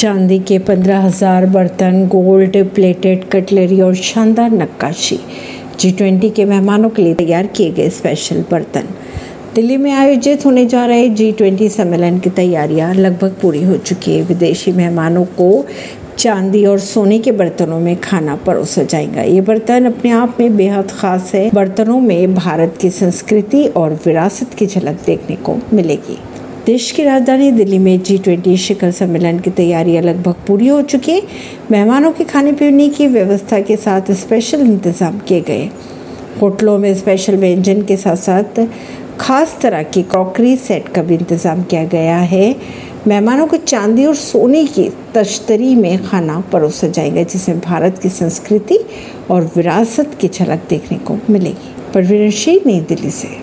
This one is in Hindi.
चांदी के पंद्रह हज़ार बर्तन गोल्ड प्लेटेड कटलरी और शानदार नक्काशी। जी ट्वेंटी के मेहमानों के लिए तैयार किए गए स्पेशल बर्तन। दिल्ली में आयोजित होने जा रहे जी ट्वेंटी सम्मेलन की तैयारियाँ लगभग पूरी हो चुकी है। विदेशी मेहमानों को चांदी और सोने के बर्तनों में खाना परोसा जाएगा। ये बर्तन अपने आप में बेहद खास है। बर्तनों में भारत की संस्कृति और विरासत की झलक देखने को मिलेगी। देश की राजधानी दिल्ली में जी ट्वेंटी शिखर सम्मेलन की तैयारियाँ लगभग पूरी हो चुकी है। मेहमानों के खाने पीने की व्यवस्था के साथ स्पेशल इंतज़ाम किए गए। होटलों में स्पेशल व्यंजन के साथ साथ खास तरह की क्रॉकरी सेट का भी इंतज़ाम किया गया है। मेहमानों को चांदी और सोने की तश्तरी में खाना परोसा जाएगा जिसमें भारत की संस्कृति और विरासत की झलक देखने को मिलेगी। परवीन सिंह, नई दिल्ली से।